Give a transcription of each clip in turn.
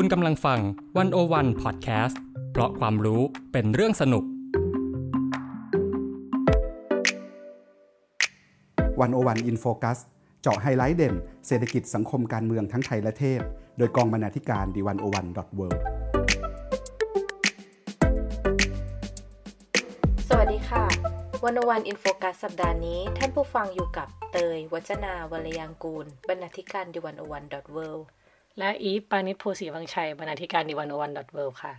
คุณกำลังฟัง One-O-One พอดแคสต์เพราะความรู้เป็นเรื่องสนุก One-O-One In Focus เจาะไฮไลท์เด่น เศรษฐกิจสังคมการเมืองทั้งไทยและเทศ โดยกองบรรณาธิการ The One-O-One dot worสวัสดีค่ะ One-O-One In Focus สัปดาห์นี้ ท่านผู้ฟังอยู่กับเตย วัจนาวรยางกูล บรรณาธิการ The One-O-One dot world และอีฟปาณิส โพธิ์ศรีวังชัยบรรณาธิการ The One-O-One dot world ค่ะ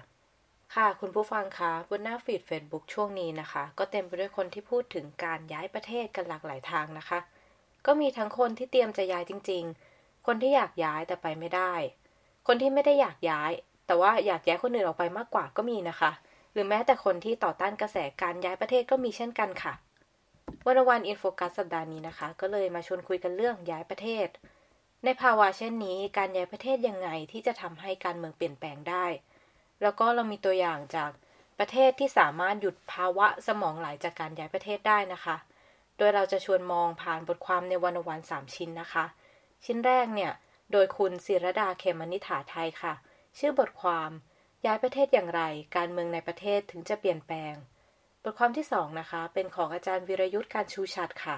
ค่ะ คุณผู้ฟังคะบนหน้าฟีด Facebook ช่วงนี้นะคะ ก็เต็มไปด้วยคนที่พูดถึงการย้ายประเทศกันหลากหลายทางนะคะ ก็มีทั้งคนที่เตรียมจะย้ายจริง ๆ คนที่อยากย้ายแต่ไปไม่ได้ คนที่ไม่ได้อยากย้าย แต่ว่าอยากย้ายคนอื่นออกไปมากกว่าก็มีนะคะ หรือแม้แต่คนที่ต่อต้านกระแสการย้ายประเทศก็มีเช่นกันค่ะ One-O-One In Focus สัปดาห์นี้นะคะ ก็เลยมาชวนคุยกันเรื่องย้ายประเทศ ในภาวะเช่นนี้การย้ายประเทศยังไงที่จะทำให้การเมืองเปลี่ยนแปลงได้ แล้วก็เรามีตัวอย่างจากประเทศที่สามารถหยุดภาวะสมองไหลจากการย้ายประเทศได้นะคะ โดยเราจะชวนมองผ่านบทความในวันวันสามชิ้นนะคะ ชิ้นแรกเนี่ย โดยคุณศิรดาเขมนิฐาไทยค่ะ ชื่อบทความย้ายประเทศอย่างไร การเมืองในประเทศถึงจะเปลี่ยนแปลง บทความที่สองนะคะ เป็นของอาจารย์วิรยุทธ์การชูชัดค่ะ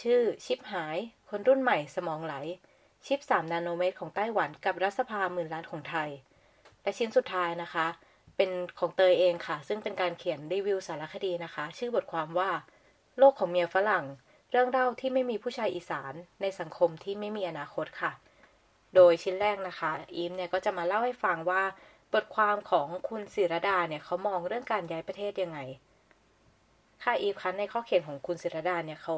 ชื่อชิปหาย คนรุ่นใหม่สมองไหล ชิป 3 นาโนเมตรของไต้หวันกับรัฐสภาหมื่นล้านของไทย และชิ้นสุดท้ายนะคะ เป็นของเตยเองค่ะ ซึ่งเป็นการเขียนรีวิวสารคดีนะคะ ชื่อบทความว่า โลกของเมียฝรั่ง เรื่องเล่าที่ไม่มีผู้ชายอีสานในสังคมที่ไม่มีอนาคตค่ะ โดยชิ้นแรกนะคะอีมเนี่ยก็จะมาเล่าให้ฟังว่าบทความของคุณศิรดาเนี่ยเขามองเรื่องการย้ายประเทศยังไง ค่ะอีฟคะในข้อเขียนของคุณศิรดาเนี่ยเขา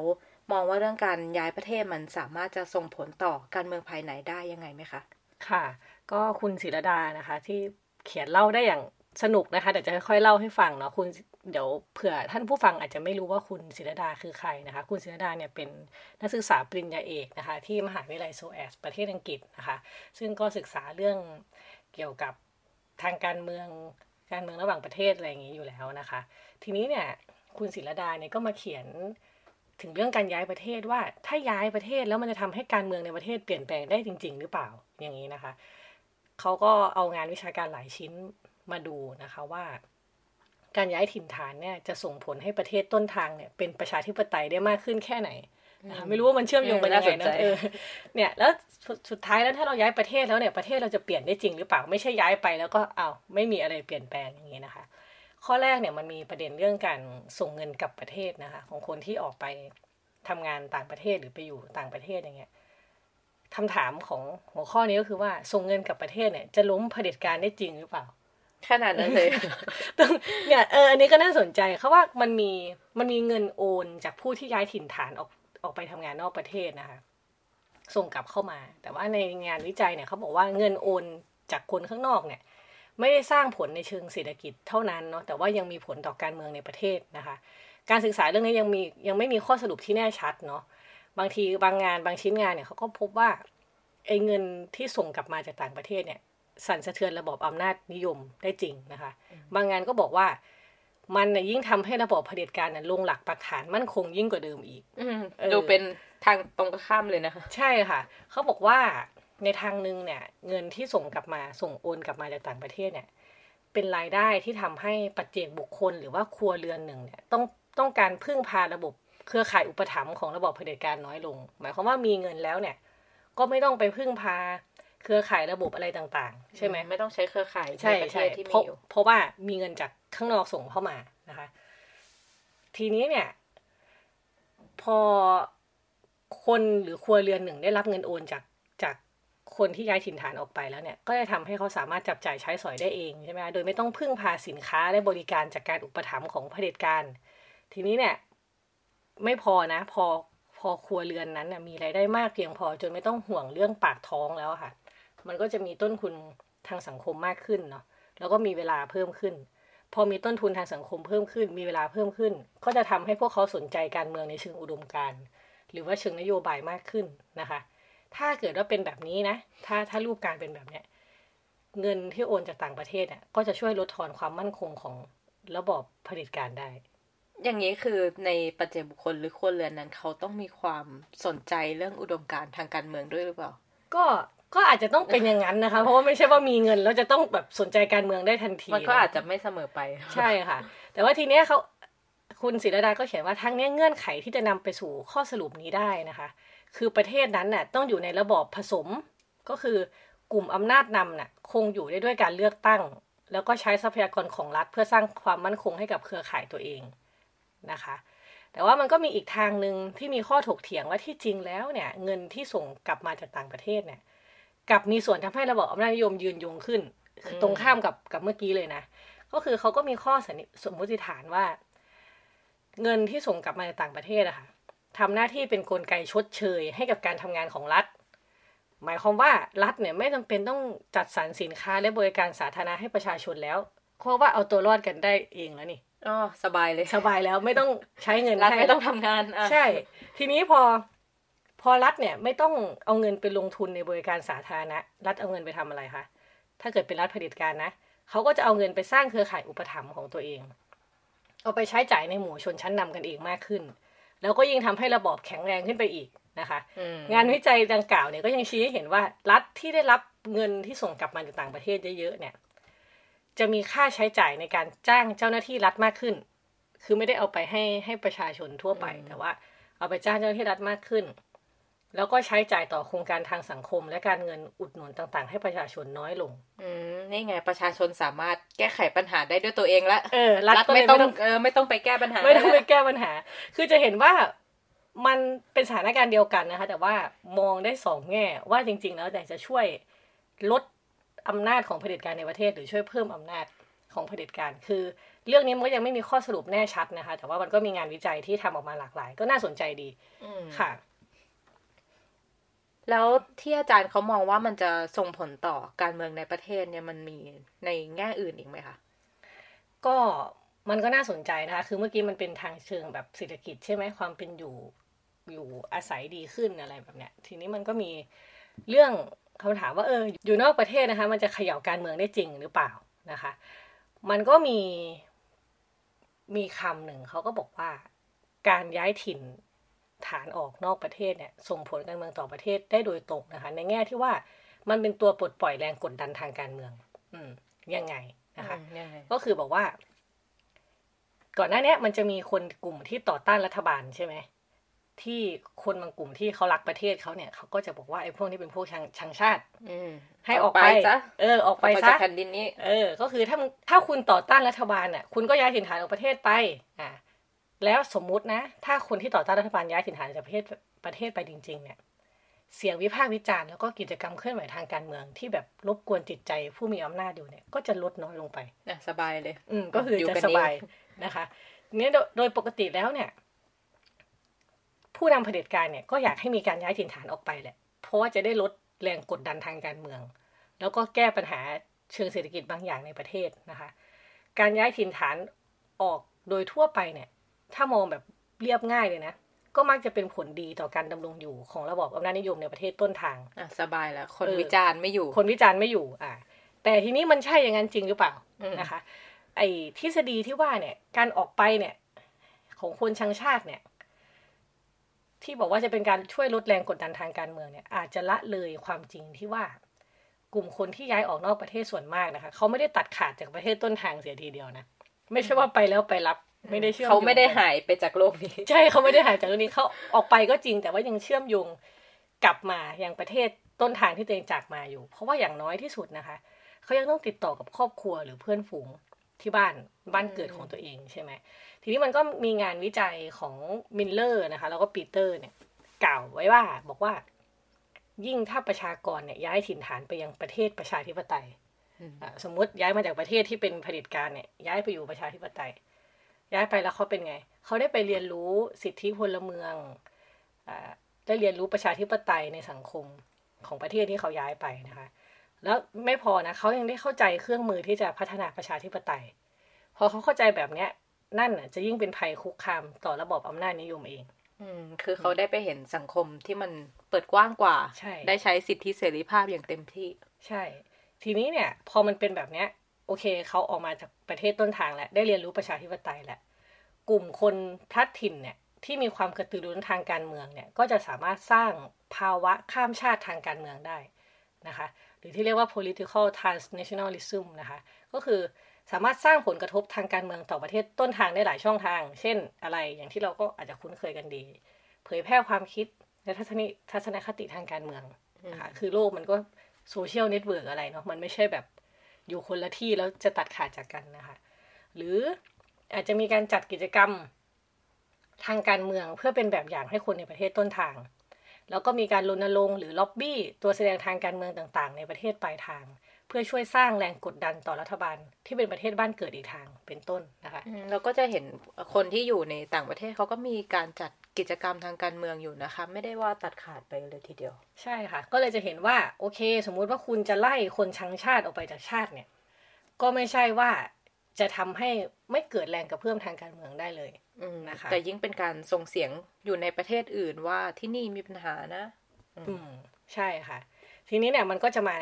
มองว่าเรื่องการย้ายประเทศมันสามารถจะส่งผลต่อการเมืองภายในได้ยังไงไหมคะ ค่ะ ก็คุณศิรดานะคะ ที่เขียนเล่าได้อย่างสนุกนะคะเดี๋ยวจะค่อยๆเล่าให้ฟังเนาะคุณเดี๋ยวเผื่อท่านผู้ฟังอาจจะไม่รู้ว่าคุณศิรดาคือใครนะคะ คุณศิรดาเนี่ยเป็นนักศึกษาปริญญาเอกนะคะ ที่มหาวิทยาลัยโซแอสประเทศอังกฤษนะคะ ซึ่งก็ศึกษาเรื่องเกี่ยวกับทางการเมืองการเมืองระหว่างประเทศอะไรอย่างนี้อยู่แล้วนะคะ ทีนี้เนี่ยคุณศิรดาเนี่ยก็มาเขียน ถึงเรื่องการย้ายประเทศว่าถ้าย้ายประเทศแล้วมันจะทำให้การเมืองในประเทศเปลี่ยนแปลงได้จริง ๆ หรือเปล่าอย่างนี้นะคะเขาก็เอางานวิชาการหลายชิ้นมาดูนะคะว่า การย้ายถิ่นฐานเนี่ยจะส่งผลให้ประเทศต้นทางเนี่ยเป็นประชาธิปไตยได้มากขึ้นแค่ไหนนะคะไม่รู้ว่ามันเชื่อมโยงกันยังไงนะเออเนี่ยแล้วสุดท้ายแล้วถ้าเราย้ายประเทศแล้วเนี่ยประเทศเราจะเปลี่ยนได้จริงหรือเปล่าไม่ใช่ย้ายไปแล้วก็เอาไม่มีอะไรเปลี่ยนแปลงอย่างนี้นะคะ ข้อแรกเนี่ยมันมีประเด็นเรื่องการส่งเงินกลับประเทศนะคะของคนที่ออกไปทำงานต่างประเทศหรือไปอยู่ต่างประเทศอย่างเงี้ยคำถามของหัวข้อนี้ก็คือว่าส่งเงินกลับประเทศเนี่ย จะล้มเผด็จการได้จริงหรือเปล่าขนาดนั้นเลยเนี่ยเอออันนี้ก็น่าสนใจเขาว่ามันมีมันมีเงินโอนจากผู้ที่ย้ายถิ่นฐานออกออกไปทำงานนอกประเทศนะคะส่งกลับเข้ามา แต่ว่าในงานวิจัยเนี่ยเขาบอกว่าเงินโอนจากคนข้างนอกเนี่ย ไม่ได้สร้างผลในเชิงเศรษฐกิจเท่านั้นเนาะแต่ว่ายังมีผลต่อการเมืองในประเทศนะคะ การศึกษาเรื่องนี้ยังมียังไม่มีข้อสรุปที่แน่ชัดเนาะบางทีบางงานบางชิ้นงานเนี่ยเขาก็พบว่าไอ้เงินที่ส่งกลับมาจากต่างประเทศเนี่ย สั่นสะเทือนระบบอำนาจนิยมได้จริงนะคะ บางงานก็บอกว่ามันเนี่ยยิ่งทำให้ระบบเผด็จการเนี่ยลงหลักปักฐานมั่นคงยิ่งกว่าเดิมอีกอืมดูเป็นทางตรงข้ามเลยนะคะ ใช่ค่ะ เขาบอกว่า ในทางหนึ่งเนี่ยเงินที่ส่งกลับมาส่งโอนกลับมาจากต่างประเทศเนี่ยเป็นรายได้ที่ทำให้ปัจเจกบุคคลหรือว่าครัวเรือนหนึ่งเนี่ยต้องต้องการพึ่งพาระบบเครือข่ายอุปถัมภ์ของระบบเผด็จการน้อยลง หมายความว่ามีเงินแล้วเนี่ย ก็ไม่ต้องไปพึ่งพาเครือข่ายระบบอะไรต่าง ๆ ใช่ไหมไม่ต้องใช้เครือข่ายใช่ในประเทใช่ศที่เพมีราะอยู่เพราะว่ามีเงินจากข้างนอกส่งเข้ามานะคะ ทีนี้เนี่ย พอคนหรือครัวเรือนหนึ่งได้รับเงินโอนจากจาก คนที่ย้ายถิ่นฐานออกไปแล้วเนี่ยก็จะทำให้เขาสามารถจับจ่ายใช้สอยได้เองใช่ไหมโดยไม่ต้องพึ่งพาสินค้าและบริการจากการอุปถัมภ์ของเผด็จการ ทีนี้เนี่ยไม่พอนะ พอพอครัวเรือนนั้นมีรายได้มากเพียงพอจนไม่ต้องห่วงเรื่องปากท้องแล้วค่ะ มันก็จะมีต้นทุนทางสังคมมากขึ้นเนาะแล้วก็มีเวลาเพิ่มขึ้น พอมีต้นทุนทางสังคมเพิ่มขึ้น มีเวลาเพิ่มขึ้น ก็จะทำให้พวกเขาสนใจการเมืองในเชิงอุดมการณ์หรือว่าเชิงนโยบายมากขึ้นนะคะ ถ้าเกิดว่าเป็นแบบนี้นะ ถ้าถ้ารูปการเป็นแบบเนี้ย เงินที่โอนจากต่างประเทศอะ ก็จะช่วยลดทอนความมั่นคงของระบอบเผด็จการได้ อย่างนี้คือในปัจเจกบุคคลหรือครัวเรือนนั้น เขาต้องมีความสนใจเรื่องอุดมการณ์ทางการเมืองด้วยหรือเปล่า ก็ก็อาจจะต้องเป็นอย่างนั้นนะคะ เพราะว่าไม่ใช่ว่ามีเงินแล้วจะต้องแบบสนใจการเมืองได้ทันทีมันก็อาจจะไม่เสมอไป ใช่ค่ะ แต่ว่าทีเนี้ยเขาคุณศิรดาก็เขียนว่าทั้งเนี้ยเงื่อนไขที่จะนำไปสู่ข้อสรุปนี้ได้นะคะ คือประเทศนั้นน่ะต้องอยู่ในระบอบผสม ก็คือกลุ่มอำนาจนำน่ะคงอยู่ได้ด้วยการเลือกตั้ง แล้วก็ใช้ทรัพยากรของรัฐ เพื่อสร้างความมั่นคงให้กับเครือข่ายตัวเองนะคะ แต่ว่ามันก็มีอีกทางหนึ่งที่มีข้อถกเถียงว่าที่จริงแล้วเนี่ยเงินที่ส่งกลับมาจากต่างประเทศเนี่ยกลับมีส่วนทำให้ระบอบอำนาจนิยมยืนยงขึ้นคือตรงข้ามกับกับเมื่อกี้เลยนะ ก็คือเขาก็มีข้อสันนิสมมติฐานว่า เงินที่ส่งกลับมาจากต่างประเทศอะค่ะ ทำหน้าที่เป็นนกลไกชดเชย ให้กับการทำงานของรัฐ หมายความว่ารัฐเนี่ยไม่จำเป็นต้องจัดสรรสินค้าและบริการสาธารณะให้ประชาชนแล้วเพราะว่าเอาตัวรอดกันได้เองแล้วนี่อ๋อสบายเลยสบายแล้วไม่ต้องใช้เงินรัฐให้ไม่ต้องทำงานอะใช่ ทีนี้พอพอรัฐเนี่ยไม่ต้องเอาเงินไปลงทุนในบริการสาธารณะ รัฐเอาเงินไปทำอะไรคะ ถ้าเกิดเป็นรัฐเผด็จการนะ เขาก็จะเอาเงินไปสร้างเครือข่ายอุปถัมภ์ของตัวเอง เอาไปใช้จ่ายในหมู่ชนชั้นนำกันเองมากขึ้น แล้วก็ยิ่งทำให้ระบอบแข็งแรงขึ้นไปอีกนะคะอืมงานวิจัยดังกล่าวเนี่ยก็ยังชี้ให้เห็นว่ารัฐที่ได้รับเงินที่ส่งกลับมาจากต่างประเทศเยอะๆเนี่ย จะมีค่าใช้จ่ายในการจ้างเจ้าหน้าที่รัฐมากขึ้น คือไม่ได้เอาไปให้ให้ประชาชนทั่วไป แต่ว่า เอาไปจ้างเจ้าหน้าที่รัฐมากขึ้น แล้วก็ใช้จ่ายต่อโครงการทางสังคม และการเงินอุดหนุนต่างๆ ให้ประชาชนน้อยลง อืมนี่ไงประชาชนสามารถแก้ไขปัญหาได้ด้วยตัวเองละเออรัฐก็เลยไม่ต้องไม่ต้องเออไม่ต้องไปแก้ปัญหา ไม่ต้องไปแก้ปัญหา คือจะเห็นว่ามันเป็นสถานการณ์เดียวกันนะคะ แต่ว่ามองได้สองแง่ว่าจริง ๆ แล้วแต่จะช่วยลดอำนาจของเผด็จการในประเทศ หรือช่วยเพิ่มอำนาจของเผด็จการ คือ เรื่องนี้มันก็ยังไม่มีข้อสรุปแน่ชัดนะคะ แต่ว่ามันก็มีงานวิจัยที่ทำออกมาหลากหลาย ก็น่าสนใจดีอืมค่ะ แล้วที่อาจารย์เขามองว่ามันจะส่งผลต่อการเมืองในประเทศเนี่ยมันมีในแง่อื่นอีกไหมคะ ก็มันก็น่าสนใจนะคะ คือเมื่อกี้มันเป็นทางเชิงแบบเศรษฐกิจใช่ไหมความเป็นอยู่อยู่อาศัยดีขึ้นอะไรแบบเนี้ย ทีนี้มันก็มีเรื่องคำถามว่าเอออยู่นอกประเทศนะคะ มันจะเขย่าการเมืองได้จริงหรือเปล่านะคะ มันก็มีมีคำหนึ่งเขาก็บอกว่าการย้ายถิ่น ฐานออกนอกประเทศเนี่ยส่งผลการเมืองต่อประเทศได้โดยตรงนะคะ ในแง่ที่ว่ามันเป็นตัวปลดปล่อยแรงกดดันทางการเมือง อืมยังไงนะคะอืมยังไงก็คือบอกว่า ก่อนหน้าเนี้ยมันจะมีคนกลุ่มที่ต่อต้านรัฐบาลใช่ไหมที่คนบางกลุ่มที่เขารักประเทศเขาเนี่ยเขาก็จะบอกว่าไอ้พวกนี้เป็นพวกชังชังชาติ อืมให้ออกไปซะเออ ออกไปออกซะจากแผ่นดินนี้ เออ ก็คือถ้ามึงถ้าคุณต่อต้านรัฐบาลน่ะ คุณก็ย้ายถิ่นฐานออกประเทศไป อ่า แล้วสมมุตินะ ถ้าคนที่ต่อต้านรัฐบาลย้ายถิ่นฐานจากประเทศประเทศไปจริง ๆ เนี่ย เสียงวิพากษ์วิจารณ์แล้วก็กิจกรรมเคลื่อนไหวทางการเมืองที่แบบรบกวนจิตใจผู้มีอำนาจอยู่เนี่ย ก็จะลดน้อยลงไปอะสบายเลย อืมก็คืออยู่จะกันสบายเองนะคะเนี่ยโดยโดยปกติแล้วเนี่ย ผู้นำเผด็จการเนี่ยก็อยากให้มีการย้ายถิ่นฐานออกไปแหละ เพราะว่าจะได้ลดแรงกดดันทางการเมือง แล้วก็แก้ปัญหาเชิงเศรษฐกิจบางอย่างในประเทศนะคะ การย้ายถิ่นฐานออกโดยทั่วไปเนี่ย ถ้ามองแบบเรียบง่ายเลยนะ ก็มักจะเป็นผลดีต่อการดำรงอยู่ของระบอบอำนาจนิยมในประเทศต้นทางอะสบายแล้วคนเออวิจารณ์ไม่อยู่ คนวิจารณ์ไม่อยู่ อ่าแต่ทีนี้มันใช่อย่างนั้นจริงหรือเปล่าอืมนะคะ ไอ้ทฤษฎีที่ว่าเนี่ย การออกไปเนี่ย ของคนชังชาติเนี่ย ที่บอกว่าจะเป็นการช่วยลดแรงกดดันทางการเมืองเนี่ย อาจจะละเลยความจริงที่ว่ากลุ่มคนที่ย้ายออกนอกประเทศส่วนมากนะคะ เขาไม่ได้ตัดขาดจากประเทศต้นทางเสียทีเดียวนะ ไม่ใช่ว่าไปแล้วไปรับ ไม่ได้เชื่อมเขาไม่ได้โยงกันหายไปจากโลกนี้ ใช่เขาไม่ได้หายจากเรื่องนี้เขาออกไปก็จริง แต่ว่ายังเชื่อมโยงกลับมายังประเทศต้นทางที่ตัวเองจากมาอยู่ เพราะว่าอย่างน้อยที่สุดนะคะเขายังต้องติดต่อกับครอบครัวหรือเพื่อนฝูงที่บ้านบ้านเกิดของตัวเองใช่ไหมทีนี้มันก็มีงานวิจัยของมิลเลอร์นะคะ แล้วก็ปีเตอร์เนี่ยกล่าวไว้ว่าบอกว่า ยิ่งถ้าประชากรเนี่ยย้ายถิ่นฐานไปยังประเทศประชาธิปไตยอืมอะสมมุติย้ายมาจากประเทศที่เป็นเผด็จการเนี่ยย้ายไปอยู่ประชาธิปไตย ย้ายไปแล้วเขาเป็นไง เขาได้ไปเรียนรู้สิทธิพลเมืองอ่าได้เรียนรู้ประชาธิปไตยในสังคมของประเทศที่เขาย้ายไปนะคะ แล้วไม่พอนะเขายังได้เข้าใจเครื่องมือที่จะพัฒนาประชาธิปไตย พอเขาเข้าใจแบบเนี้ย นั่นน่ะจะยิ่งเป็นภัยคุกคามต่อระบอบอำนาจนิยมเอง อืม คือเขาได้ไปเห็นสังคมที่มันเปิดกว้างกว่าใช่ได้ใช้สิทธิเสรีภาพอย่างเต็มที่ ใช่ ทีนี้เนี่ย พอมันเป็นแบบเนี้ย โอเคเขาออกมาจากประเทศต้นทางแล้วได้เรียนรู้ประชาธิปไตยแล้วกลุ่มคนพลัดถิ่นเนี่ยที่มีความกระตือรือร้นทางการเมืองเนี่ยก็จะสามารถสร้างภาวะข้ามชาติทางการเมืองได้นะคะหรือที่เรียกว่า political transnationalism นะคะก็คือสามารถสร้างผลกระทบทางการเมืองต่อประเทศต้นทางได้หลายช่องทาง เช่นอะไรอย่างที่เราก็อาจจะคุ้นเคยกันดี เผยแพร่ความคิดและทัศนทัศนคติทางการเมืองนะคะคือโลกมันก็ social network อะไรเนาะมันไม่ใช่แบบ อยู่คนละที่แล้วจะตัดขาดจากกันนะคะ หรืออาจจะมีการจัดกิจกรรมทางการเมืองเพื่อเป็นแบบอย่างให้คนในประเทศต้นทาง แล้วก็มีการรณรงค์หรือล็อบบี้ ตัวแสดงทางการเมืองต่างๆ ในประเทศปลายทาง เพื่อช่วยสร้างแรงกดดันต่อรัฐบาลที่เป็นประเทศบ้านเกิดอีกทางเป็นต้นนะคะเราก็จะเห็นคนที่อยู่ในต่างประเทศเขาก็มีการจัด กิจกรรมทางการเมืองอยู่นะคะ ไม่ได้ว่าตัดขาดไปเลยทีเดียว ใช่ค่ะ ก็เลยจะเห็นว่าโอเค สมมุติว่าคุณจะไล่คนชังชาติออกไปจากชาติเนี่ย ก็ไม่ใช่ว่าจะทำให้ไม่เกิดแรงกระเพื่อมทางการเมืองได้เลยอืมนะคะแต่ยิ่งเป็นการส่งเสียงอยู่ในประเทศอื่นว่าที่นี่มีปัญหานะ อืมใช่ค่ะ ทีนี้เนี่ยมันก็จะมา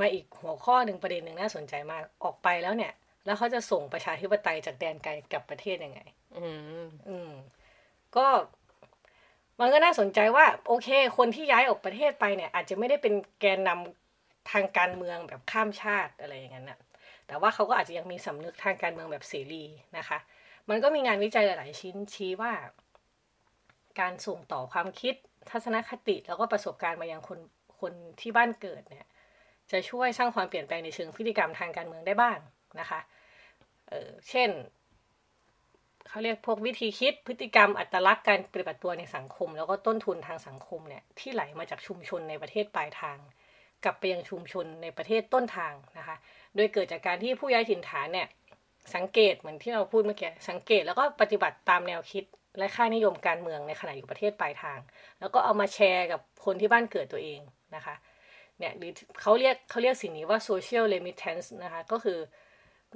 มาอีกหัวข้อหนึ่งประเด็นหนึ่งน่าสนใจมากออกไปแล้วเนี่ย แล้วเขาจะส่งประชาธิปไตยจากแดนไกลกลับประเทศยังไง อืมอืม ก็มันก็น่าสนใจว่าโอเค คนที่ย้ายออกประเทศไปเนี่ย อาจจะไม่ได้เป็นแกนนำทางการเมืองแบบข้ามชาติอะไรอย่างนั้นนะแต่ว่าเขาก็อาจจะยังมีสำนึกทางการเมืองแบบเสรีนะคะ มันก็มีงานวิจัยหลาย ๆ ชิ้นชี้ว่า การส่งต่อความคิดทัศนคติแล้วก็ประสบการณ์มายังคนคนที่บ้านเกิดเนี่ย จะช่วยสร้างความเปลี่ยนแปลงในเชิงพฤติกรรมทางการเมืองได้บ้างนะคะ เออเช่น เขาเรียกพวกวิธีคิดพฤติกรรมอัตลักษณ์การปฏิบัติตัวในสังคม แล้วก็ต้นทุนทางสังคมเนี่ยที่ไหลมาจากชุมชนในประเทศปลายทาง กลับไปยังชุมชนในประเทศต้นทางนะคะ โดยเกิดจากการที่ผู้ย้ายถิ่นฐานเนี่ยสังเกตเหมือนที่เราพูดเมื่อกี้สังเกตแล้วก็ปฏิบัติตามแนวคิดและค่านิยมการเมืองในขณะอยู่ประเทศปลายทาง แล้วก็เอามาแชร์กับคนที่บ้านเกิดตัวเองนะคะเนี่ยหรือเขาเรียกเขาเรียกสิ่งนี้ว่า social remittance นะคะ ก็คือ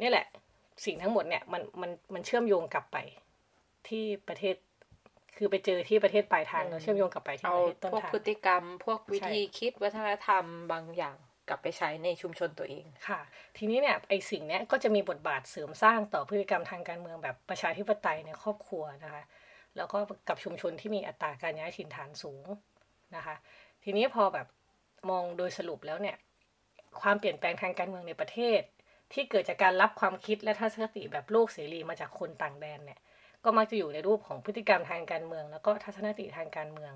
นี่แหละ สิ่งทั้งหมดเนี่ยมันมันมันเชื่อมโยงกลับไปที่ประเทศ คือไปเจอที่ประเทศปลายทางแล้วเชื่อมโยงกลับไปที่เอาประเทศต้นพวกทางพฤติกรรม พวกวิใช่ธีคิดวัฒนธรรมบางอย่างกลับไปใช้ในชุมชนตัวเองค่ะ ทีนี้เนี่ยไอสิ่งเนี้ยก็จะมีบทบาทเสริมสร้างต่อพฤติกรรมทางการเมืองแบบประชาธิปไตยในครอบครัวนะคะ แล้วก็กับชุมชนที่มีอัตราการย้ายถิ่นฐานสูงนะคะ ทีนี้พอแบบมองโดยสรุปแล้วเนี่ย ความเปลี่ยนแปลงทางการเมืองในประเทศ ที่เกิดจากการรับความคิดและทัศนคติแบบโลกเสรีมาจากคนต่างแดนเนี่ย ก็มักจะอยู่ในรูปของพฤติกรรมทางการเมือง แล้วก็ทัศนคติทางการเมือง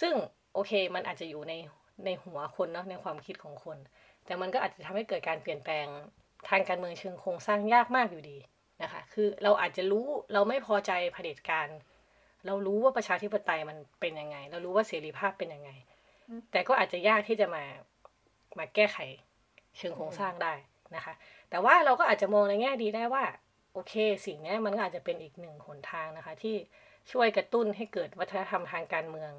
ซึ่งโอเคมันอาจจะอยู่ในในหัวคนเนาะในความคิดของคน แต่มันก็อาจจะทำให้เกิดการเปลี่ยนแปลงทางการเมืองเชิงโครงสร้างยากมากอยู่ดีนะคะ คือเราอาจจะรู้เราไม่พอใจเผด็จการ เรารู้ว่าประชาธิปไตยมันเป็นยังไง เรารู้ว่าเสรีภาพเป็นยังไง แต่ก็อาจจะยากที่จะมามาแก้ไขเชิงโครงสร้างได้นะคะ แต่ว่าเราก็อาจจะมองในแง่ดีได้ว่า โอเค สิ่งนี้มันก็อาจจะเป็นอีกหนึ่งหนทางนะคะ ที่ช่วยกระตุ้นให้เกิดวัฒนธรรมทางการเมือง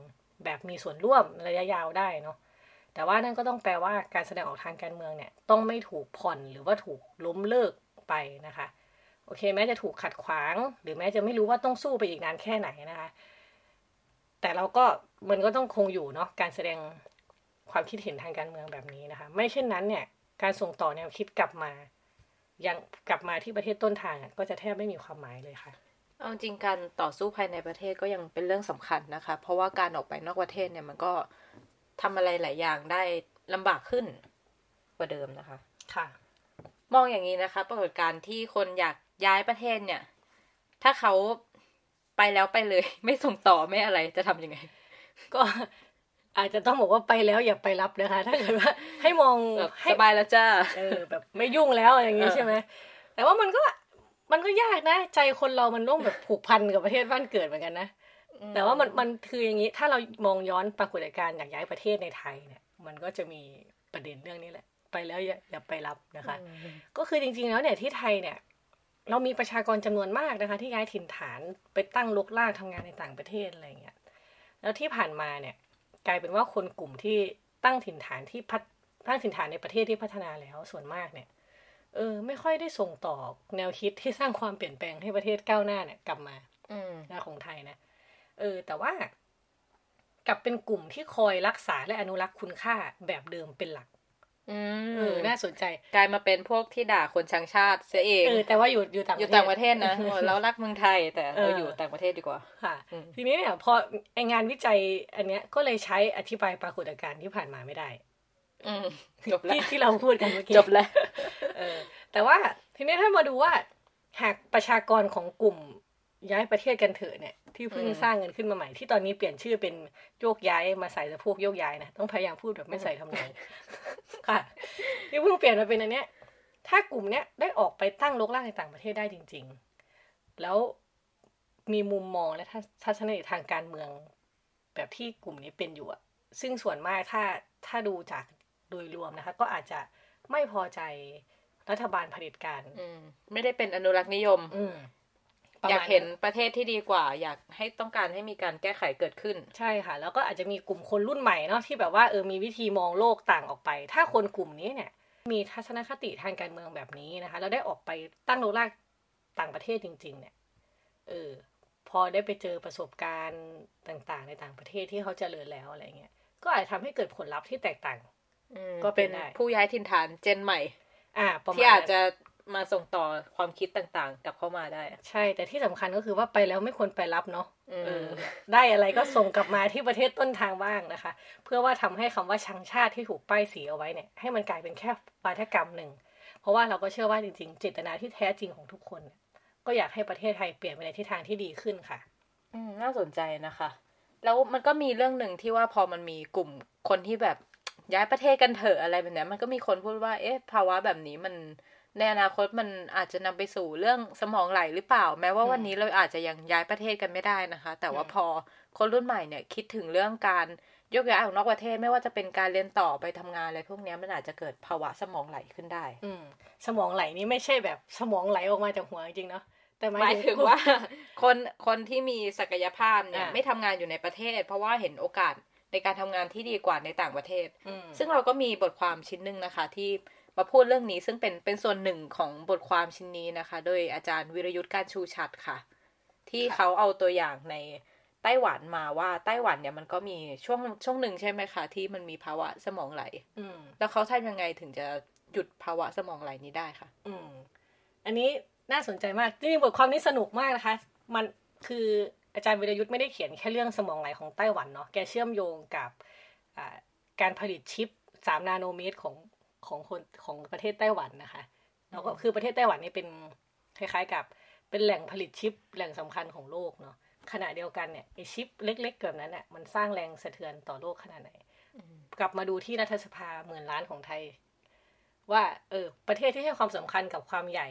แบบมีส่วนร่วมระยะยาวได้เนาะแต่ว่านั่นก็ต้องแปลว่าการแสดงออกทางการเมืองเนี่ยต้องไม่ถูกผ่อนหรือว่าถูกล้มเลิกไปนะคะ โอเค แม้จะถูกขัดขวาง หรือแม้จะไม่รู้ว่าต้องสู้ไปอีกนานแค่ไหนนะคะ แต่เราก็มันก็ต้องคงอยู่เนาะการแสดงความคิดเห็นทางการเมืองแบบนี้นะคะ ไม่เช่นนั้นเนี่ยการส่งต่อแนวคิดกลับมา ยังกลับมาที่ประเทศต้นทางอะก็จะแทบไม่มีความหมายเลยค่ะเอาจริงการต่อสู้ภายในประเทศก็ยังเป็นเรื่องสำคัญนะคะ เพราะว่าการออกไปนอกประเทศเนี่ยมันก็ทำอะไรหลายอย่างได้ลำบากขึ้นกว่าเดิมนะคะ ค่ะ มองอย่างนี้นะคะ ปรากฏการณ์ที่คนอยากย้ายประเทศเนี่ย ถ้าเขาไปแล้วไปเลย ไม่ส่งต่อไม่อะไรจะทำยังไง ก็ อาจจะต้องบอกว่าไปแล้วอย่าไปรับนะคะ ถ้าเกิดว่าให้มองแบบให้สบายแล้วจ้าเออแบบไม่ยุ่งแล้วอะไรอย่างงี้เออใช่ไหมแต่ว่ามันก็มันก็ยากนะ ใจคนเรามันต้องแบบผูกพันกับประเทศบ้านเกิดเหมือนกันนะแต่ว่ามันมันคืออย่างนี้ ถ้าเรามองย้อนปรากฏการณ์อยากย้ายประเทศในไทยเนี่ย มันก็จะมีประเด็นเรื่องนี้แหละ ไปแล้วอย่าอย่าไปรับนะคะ ก็คือจริง ๆ แล้วเนี่ยที่ไทยเนี่ย เรามีประชากรจำนวนมากนะคะ ที่ย้ายถิ่นฐานไปตั้งลกลากทำงานในต่างประเทศอะไรอย่างเงี้ยแล้วที่ผ่านมาเนี่ย กลายเป็นว่าคนกลุ่มที่ตั้งถิ่นฐานที่พัฒตั้งถิ่นฐานในประเทศที่พัฒนาแล้วส่วนมากเนี่ย เออ ไม่ค่อยได้ส่งต่อแนวคิดที่สร้างความเปลี่ยนแปลงให้ประเทศก้าวหน้าเนี่ยกลับมา อืมนะของไทยนะเออ แต่ว่ากลับเป็นกลุ่มที่คอยรักษาและอนุรักษ์คุณค่าแบบเดิมเป็นหลัก อืเออมน่าสนใจ กลายมาเป็นพวกที่ด่าคนชังชาติเสียเองเออแต่ว่าอยู่อยู่ต่างอยู่ต่างประเทศนะเออเรารักเมืองไทยแต่เออเราอยู่ต่างประเทศดีกว่าค่ะอืมทีนี้เนี่ยพอไองานวิจัยอันเนี้ยก็เลยใช้อธิบายปรากฏการณ์ที่ผ่านมาไม่ได้อืมจบแล้วที่ที่เราพูดกันเมื่อกี้จบแล้วเออ แต่ว่าทีนี้ถ้ามาดูว่า หากประชากรของกลุ่มย้ายประเทศกันเถอะเนี่ย ที่เพิ่งอืมสร้างเงินขึ้นมาใหม่ที่ตอนนี้เปลี่ยนชื่อเป็นโยกย้ายมาใส่สะโพกโยกย้ายนะต้องพยายามพูดแบบไม่ใส่ทำนองค่ะที่เพิ่งเปลี่ยนมาเป็นอันเนี้ย ถ้ากลุ่มเนี้ยได้ออกไปตั้งรกรากในต่างประเทศได้จริง ๆ แล้วมีมุมมองและทัศนคติทางการเมือง แบบที่กลุ่มนี้เป็นอยู่อะซึ่งส่วนมากถ้าถ้าดูจากโดยรวมนะคะ ก็อาจจะไม่พอใจรัฐบาลเผด็จการอืมไม่ได้เป็นอนุรักษ์นิยม อืมประอยากมณเห็นประเทศที่ดีกว่า อยากให้ต้องการให้มีการแก้ไขเกิดขึ้น ใช่ค่ะ แล้วก็อาจจะมีกลุ่มคนรุ่นใหม่เนาะที่แบบว่าเออมีวิธีมองโลกต่างออกไป ถ้าคนกลุ่มนี้เนี่ย มีทัศนคติทางการเมืองแบบนี้นะคะแล้วได้ออกไปตั้งโลกรากต่างประเทศจริง ๆ เนี่ยเออพอได้ไปเจอประสบการณ์ต่างๆ ในต่างประเทศที่เขาเจริญแล้วอะไรเงี้ยก็อาจจะทำให้เกิดผลลัพธ์ที่แตกต่างอืมก็เป็เป็นนได้ผู้ย้ายถิ่นฐานเจนใหม่ อ่าประมาณที่อาจนั้นจะ มาส่งต่อความคิดต่างๆ กลับเข้ามาได้ ใช่ แต่ที่สำคัญก็คือว่าไปแล้วไม่ควรไปรับเนาะอืมเออได้อะไรก็ส่งกลับมาที่ประเทศต้นทางบ้างนะคะ เพื่อว่าทำให้คำว่าชังชาติที่ถูกป้ายสีเอาไว้เนี่ย ให้มันกลายเป็นแค่วาทกรรมหนึ่ง เพราะว่าเราก็เชื่อว่าจริงๆ เจตนาที่แท้จริงของทุกคนเนี่ยก็อยากให้ประเทศไทยเปลี่ยนไปในทิศทางที่ดีขึ้นค่ะ อืมน่าสนใจนะคะ แล้วมันก็มีเรื่องหนึ่งที่ว่าพอมันมีกลุ่มคนที่แบบย้ายประเทศกันเถอะอะไรแบบเนี้ยมันก็มีคนพูดว่า เอ๊ะ ภาวะแบบนี้มัน ในอนาคตมันอาจจะนำไปสู่เรื่องสมองไหลหรือเปล่า แม้ว่าอืมวันนี้เราอาจจะยังย้ายประเทศกันไม่ได้นะคะ แต่ว่าอืมพอคนรุ่นใหม่เนี่ยคิดถึงเรื่องการยกย้ายออกนอกประเทศไม่ว่าจะเป็นการเรียนต่อไปทำงานอะไรพวกเนี้ยมันอาจจะเกิดภาวะสมองไหลขึ้นได้ อืมสมองไหลนี่ไม่ใช่แบบสมองไหลออกมาจากหัวจริงๆเนาะแต่หหมามายยถึถึงงว่า คนคนที่มีศักยภาพเนี่ยอ่าไม่ทำงานอยู่ในประเทศ เพราะว่าเห็นโอกาสในการทำงานที่ดีกว่าในต่างประเทศอืมซึ่งเราก็มีบทความชิ้นหนึ่งนะคะที่ มาพูดเรื่องนี้ซึ่งเป็นเป็นส่วนหนึ่งของบทความชิ้นนี้นะคะ โดยอาจารย์วิรยุทธ์การชูชัดค่ะ ที่เขาเอาตัวอย่างในไต้หวันมาว่าไต้หวันเนี่ยมันก็มีช่วงช่วงหนึ่งใช่ไหมคะที่มันมีภาวะสมองไหลอืมแล้วเขาทำยังไงถึงจะหยุดภาวะสมองไหลนี้ได้ค่ะ อืม อันนี้น่าสนใจมากจริงๆบทความนี้สนุกมากนะคะ มันคืออาจารย์วิรยุทธ์ไม่ได้เขียนแค่เรื่องสมองไหลของไต้หวันเนาะแกเชื่อมโยงกับอ่าการผลิตชิปสามนาโนเมตรของ ของคนของประเทศไต้หวันนะคะ แล้วก็คือประเทศไต้หวันนี่เป็นคล้าย ๆ กับเป็นแหล่งผลิตชิปแหล่งสำคัญของโลกเนาะขณะเดียวกันเนี่ยไอชิปเล็กๆแบบนั้นเนี่ยมันสร้างแรงสะเทือนต่อโลกขนาดไหน กลับมาดูที่รัฐสภาหมื่นล้านของไทย ว่าเออ ประเทศที่ให้ความสำคัญกับความใหญ่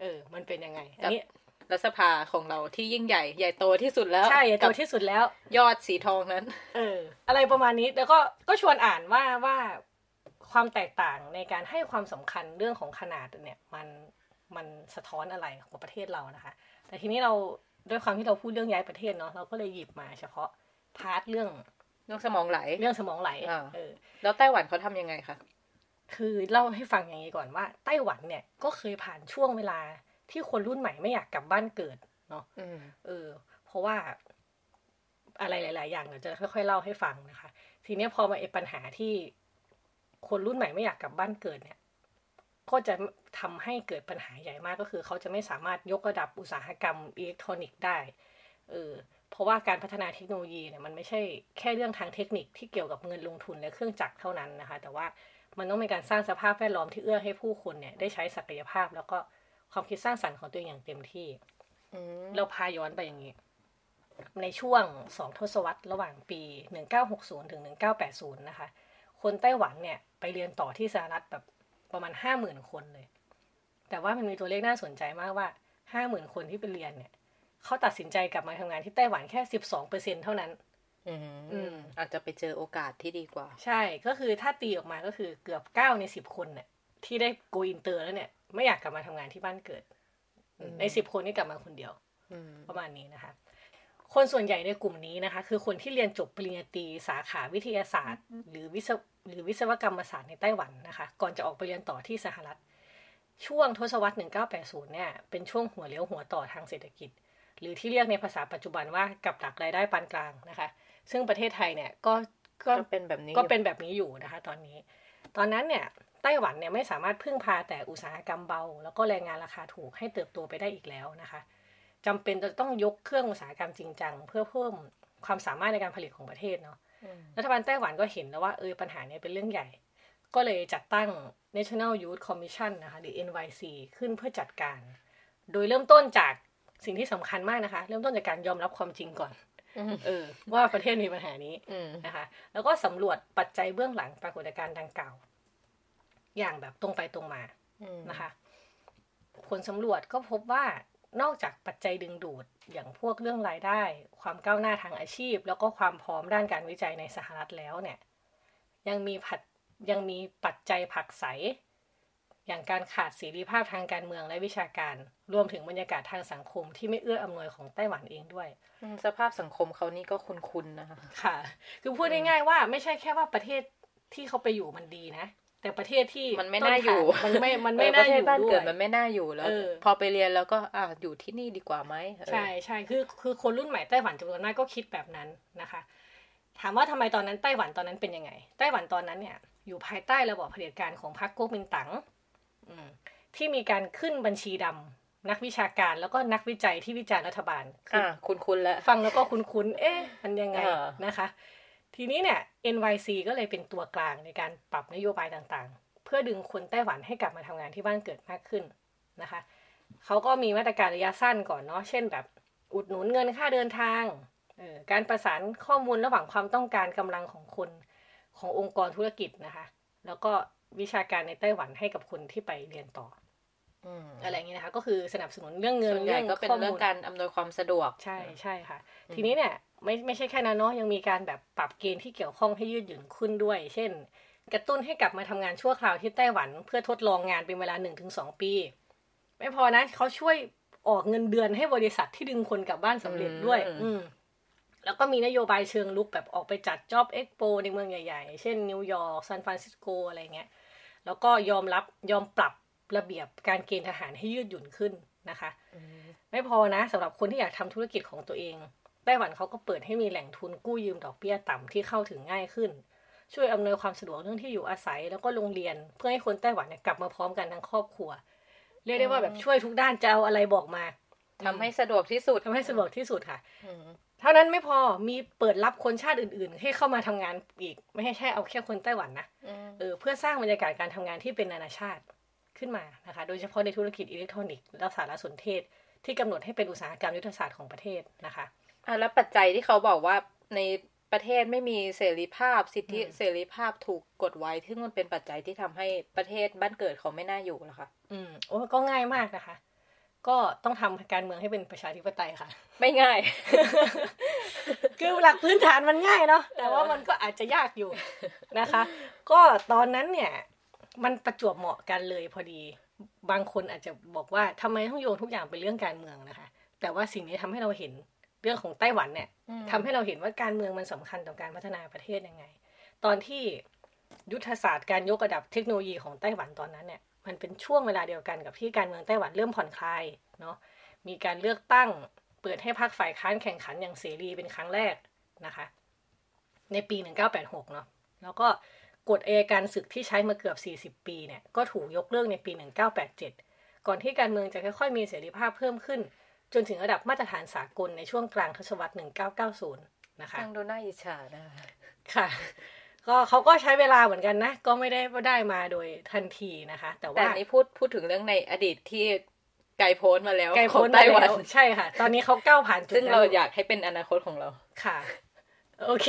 เออ มันเป็นยังไงอันนี้รัฐสภาของเราที่ยิ่งใหญ่ใหญ่โตที่สุดแล้วใช่ใหญ่โตกับที่สุดแล้ว ยอดสีทองนั้น เออ อะไรประมาณนี้แล้วก็ก็ชวนอ่านว่าว่า ความแตกต่างในการให้ความสำคัญเรื่องของขนาดเนี่ยมันมันสะท้อนอะไรของประเทศเรานะคะ แต่ทีนี้เราด้วยความที่เราพูดเรื่องย้ายประเทศเนาะเราก็เลยหยิบมาเฉพาะpart เรื่องเรื่องสมองไหลเรื่องสมองไหลอ่าเออแล้วไต้หวันเขาทำยังไงคะคือเล่าให้ฟังอย่างนี้ก่อนว่า ไต้หวันเนี่ยก็เคยผ่านช่วงเวลาที่คนรุ่นใหม่ไม่อยากกลับบ้านเกิดเนาะอืมเออ เพราะว่าอะไรหลาย ๆ อย่างเดี๋ยวจะค่อย ๆ เล่าให้ฟังนะคะ ทีเนี้ยพอมาไอ้ปัญหาที่ คนรุ่นใหม่ไม่อยากกลับบ้านเกิดเนี่ยก็จะทำให้เกิดปัญหาใหญ่มากก็คือ เขาจะไม่สามารถยกระดับอุตสาหกรรมอิเล็กทรอนิกส์ได้เออเพราะว่าการพัฒนาเทคโนโลยีเนี่ยมันไม่ใช่แค่เรื่องทางเทคนิคที่เกี่ยวกับเงินลงทุนและเครื่องจักรเท่านั้นนะคะ แต่ว่ามันต้องมีการสร้างสภาพแวดล้อมที่เอื้อให้ผู้คนเนี่ยได้ใช้ศักยภาพ แล้วก็ความคิดสร้างสรรค์ของตัวเองอย่างเต็มที่อืมเราพาย้อนไปอย่างนี้ในช่วงสองทศวรรษระหว่างปี 1960 ถึง 1980 นะคะ คนไต้หวันเนี่ยไปเรียนต่อที่สหรัฐแบบประมาณ50,000คนเลย แต่ว่ามันมีตัวเลขน่าสนใจมากว่า50,000คนที่ไปเรียนเนี่ยเขาตัดสินใจกลับมาทำงานที่ไต้หวันแค่12%เท่านั้นอืมอืมอาจจะไปเจอโอกาสที่ดีกว่า ใช่ก็คือถ้าตีออกมาก็คือเกือบ9ใน10คนเนี่ยที่ได้ go inter แล้วเนี่ย ไม่อยากกลับมาทำงานที่บ้านเกิดอืมใน10คนนี่กลับมาคนเดียวอืมประมาณนี้นะคะ คนส่วนใหญ่ในกลุ่มนี้นะคะ คือคนที่เรียนจบปริญญาตรีสาขาวิทยาศาสตร์ หรือวิศว หรือวิศวกรรมศาสตร์ในไต้หวันนะคะ ก่อนจะออกไปเรียนต่อที่สหรัฐ ช่วงทศวรรษ 1980 เนี่ย เป็นช่วงหัวเลี้ยวหัวต่อทางเศรษฐกิจ หรือที่เรียกในภาษาปัจจุบันว่ากับดักรายได้ปานกลางนะคะ ซึ่งประเทศไทยเนี่ยก็ก็ก็เป็นแบบนี้ก็เป็นแบบนี้อยู่นะคะ ตอนนี้ ตอนนั้นเนี่ยไต้หวันเนี่ยไม่สามารถพึ่งพาแต่อุตสาหกรรมเบา แล้วก็แรงงานราคาถูกให้เติบโตไปได้อีกแล้วนะคะจำเป็นจะต้องยกเครื่องอุตสาหกรรมจริงจังเพื่อเพิ่มความสามารถในการผลิตของประเทศเนาะอืม รัฐบาลไต้หวันก็เห็นแล้วว่าเออปัญหาเนี้เป็นเรื่องใหญ่ ก็เลยจัดตั้ง National Youth Commission นะคะหรือ NYC ขึ้นเพื่อจัดการ โดยเริ่มต้นจากสิ่งที่สำคัญมากนะคะ เริ่มต้นจากการยอมรับความจริงก่อนเออว่าประเทศมีปัญหานี้อืมนะคะ แล้วก็สำรวจปัจจัยเบื้องหลังปรากฏการณ์ดังกล่าวอย่างแบบตรงไปตรงมาอืมนะคะ ผลสำรวจก็พบว่านอกจากปัจจัยดึงดูด อย่างพวกเรื่องรายได้ ความก้าวหน้าทางอาชีพ แล้วก็ความพร้อมด้านการวิจัยในสหรัฐแล้วเนี่ยยังมีผัดยังมีปัจจัยผลักไสอย่างการขาดเสรีภาพทางการเมืองและวิชาการ รวมถึงบรรยากาศทางสังคมที่ไม่เอื้ออำนวยของไต้หวันเองด้วยอืมสภาพสังคมเขานี่ก็คุ้นๆนะคะค่ะ คือพูดง่ายๆว่าไม่ใช่แค่ว่าประเทศที่เขาไปอยู่มันดีนะ แต่ประเทศที่มันไม่น่าอยู่ต้นทางมันไม่ มันไม่เออปน่าระเทอศยู่บ้านด้วเกิดยมันไม่น่าอยู่แล้วเออพอไปเรียนแล้วก็อ่าอยู่ที่นี่ดีกว่าไหมเออใช่ใช่คือคือคนรุ่นใหม่ไต้หวันจำนวนมากก็คิดแบบนั้นนะคะ ถามว่าทำไมตอนนั้นไต้หวันตอนนั้นเป็นยังไง ไต้หวันตอนนั้นเนี่ย อยู่ภายใต้ระบอบเผด็จการของพรรคก๊กมินตั๋งอืมที่มีการขึ้นบัญชีดำนักวิชาการแล้วก็นักวิจัยที่วิจารณ์รัฐบาลคืออ่าคุ้นๆแล้ว ฟังแล้วก็คุ้นๆเอ๊ะมันยังไงเออนะคะ ทีนี้เนี่ย NYC ก็เลยเป็นตัวกลางในการปรับนโยบายต่างๆ เพื่อดึงคนไต้หวันให้กลับมาทำงานที่บ้านเกิดมากขึ้นนะคะ เขาก็มีมาตรการระยะสั้นก่อนเนาะ เช่นแบบอุดหนุนเงินค่าเดินทางเออการประสานข้อมูลระหว่างความต้องการกำลังของคนขององค์กรธุรกิจนะคะ แล้วก็วิชาการในไต้หวันให้กับคนที่ไปเรียนต่ออืมอะไรอย่างนี้นะคะ ก็คือสนับสนุนเรื่องเงินส่วนใหญ่ก็เป็นข้มูลเรื่องการอำนวยความสะดวก ใช่ใช่ค่ะ ทีนี้เนี่ย ไม่ไม่ใช่แค่นั้นเนาะยังมีการแบบปรับเกณฑ์ที่เกี่ยวข้องให้ยืดหยุ่นขึ้นด้วย เช่น กระตุ้นให้กลับมาทำงานชั่วคราวที่ไต้หวัน เพื่อทดลองงานเป็นเวลาหนึ่งถึงสองปี ไม่พอนะเขาช่วยออกเงินเดือนให้บริษัทที่ดึงคนกลับบ้านสำเร็จด้วย อืมอืมแล้วก็มีนโยบายเชิงรุกแบบออกไปจัด job expo ในเมืองใหญ่ๆ เช่นนิวยอร์กซานฟรานซิสโกอะไรเงี้ย แล้วก็ยอมรับยอมปรับระเบียบการเกณฑ์ทหารให้ยืดหยุ่นขึ้นนะคะ ไม่พอนะสำหรับคนที่อยากทำธุรกิจของตัวเอง ไต้หวันเขาก็เปิดให้มีแหล่งทุนกู้ยืมดอกเบี้ยต่ำที่เข้าถึงง่ายขึ้น ช่วยอำนวยความสะดวกเรื่องที่อยู่อาศัยแล้วก็โรงเรียน เพื่อให้คนไต้หวันเนี่ยกลับมาพร้อมกันทั้งครอบครัว เรียกได้ว่าแบบช่วยทุกด้านจะเอาอะไรบอกมาทำให้สะดวกที่สุดทำให้สะดวกที่สุดค่ะอืมเท่านั้นไม่พอมีเปิดรับคนชาติอื่น ๆ ให้เข้ามาทำงานอีก ไม่ใช่แค่เอาแค่คนไต้หวันนะอืมเออเพื่อสร้างบรรยากาศการทำงานที่เป็นนานาชาติขึ้นมานะคะ โดยเฉพาะในธุรกิจอิเล็กทรอนิกส์และสารสนเทศ ที่กำหนดให้เป็นอุตสาหกรรมยุทธศาสตร์ของประเทศนะคะ อะแล้วปัจจัยที่เขาบอกว่าในประเทศไม่มีเสรีภาพสิทธิอืมเสรีภาพถูกกดไว้ ซึ่งมันเป็นปัจจัยที่ทำให้ประเทศบ้านเกิดเขาไม่น่าอยู่หรอคะอืมโอ้ก็ง่ายมากนะคะ ก็ต้องทำการเมืองให้เป็นประชาธิปไตยค่ะ ไม่ง่าย คือหลักพื้นฐานมันง่ายเนาะแต่ว่ามันก็อาจจะยากอยู่นะคะ ก็ตอนนั้นเนี่ย มันประจวบเหมาะกันเลยพอดี บางคนอาจจะบอกว่าทำไมต้องโยงทุกอย่างเป็นเรื่องการเมืองนะคะ แต่ว่าสิ่งนี้ทำให้เราเห็น เรื่องของไต้หวันเนี่ยอืมทำให้เราเห็นว่าการเมืองมันสำคัญต่อการพัฒนาประเทศยังไง ตอนที่ยุทธศาสตร์การยกระดับเทคโนโลยีของไต้หวันตอนนั้นเนี่ยมันเป็นช่วงเวลาเดียวกันกับที่การเมืองไต้หวันเริ่มผ่อนคลายเนาะมีการเลือกตั้งเปิดให้พรรคฝ่ายค้านแข่งขันอย่างเสรีเป็นครั้งแรกนะคะ ในปี 1986 เนาะแล้วก็กฎอัยการศึกที่ใช้มาเกือบ 40 ปีเนี่ยก็ถูกยกเลิกในปี 1987 ก่อนที่การเมืองจะค่อยๆมีเสรีภาพเพิ่มขึ้น จนถึงระดับมาตรฐานสากลในช่วงกลางทศวรรษ 1990 นะคะฟังดูน่าอิจฉานะคะค่ะ ก็เขาก็ใช้เวลาเหมือนกันนะ ก็ไม่ได้ว่าได้มาโดยทันทีนะคะ แต่แต่ว่าอันนี้พูดพูดถึงเรื่องในอดีตที่ไกลโพ้นมาแล้วไกลขอพ้งนไต้มาหวันแล้วใช่ค่ะ ตอนนี้เขาก้าวผ่านจุดซึ่งนั้นเราอยากให้เป็นอนาคตของเราค่ะ โอเค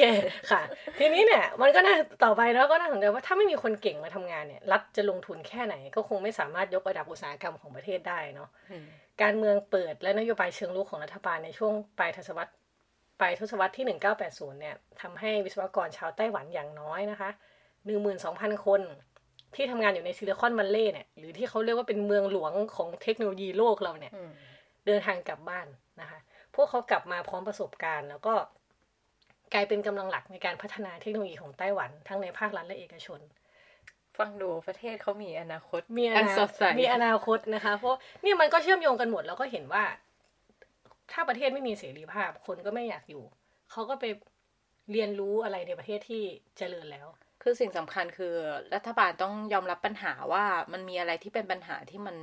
ค่ะ ทีนี้เนี่ย มันก็น่าต่อไปแล้วก็น่าสนใจว่าถ้าไม่มีคนเก่งมาทำงานเนี่ย รัฐจะลงทุนแค่ไหน ก็คงไม่สามารถยกระดับอุตสาหกรรมของประเทศได้เนาะอืม การเมืองเปิดและนโยบายเชิงรุกของรัฐบาลในช่วงปลายทศวรรษปลายทศวรรษที่ 1980 เนี่ยทำให้วิศวกรชาวไต้หวันอย่างน้อยนะคะ 12,000 คน ที่ทำงานอยู่ในซิลิคอนวัลเลย์เนี่ย หรือที่เขาเรียกว่าเป็นเมืองหลวงของเทคโนโลยีโลกเราเนี่ยอืมเดินทางกลับบ้านนะคะ พวกเขากลับมาพร้อมประสบการณ์ แล้วก็กลายเป็นกำลังหลักในการพัฒนาเทคโนโลยีของไต้หวัน ทั้งในภาครัฐและเอกชน ฟังดูประเทศเขามีอนาคต มีออันนาสดใสมีอนาคตนะคะ เพราะเนี่ยมันก็เชื่อมโยงกันหมด แล้วก็เห็นว่า ถ้าประเทศไม่มีเสรีภาพ คนก็ไม่อยากอยู่เขาก็ไปเรียนรู้อะไรในประเทศที่เจริญแล้ว คือสิ่งสำคัญคือ รัฐบาลต้องยอมรับปัญหาว่ามันมีอะไรที่เป็นปัญหาที่มัน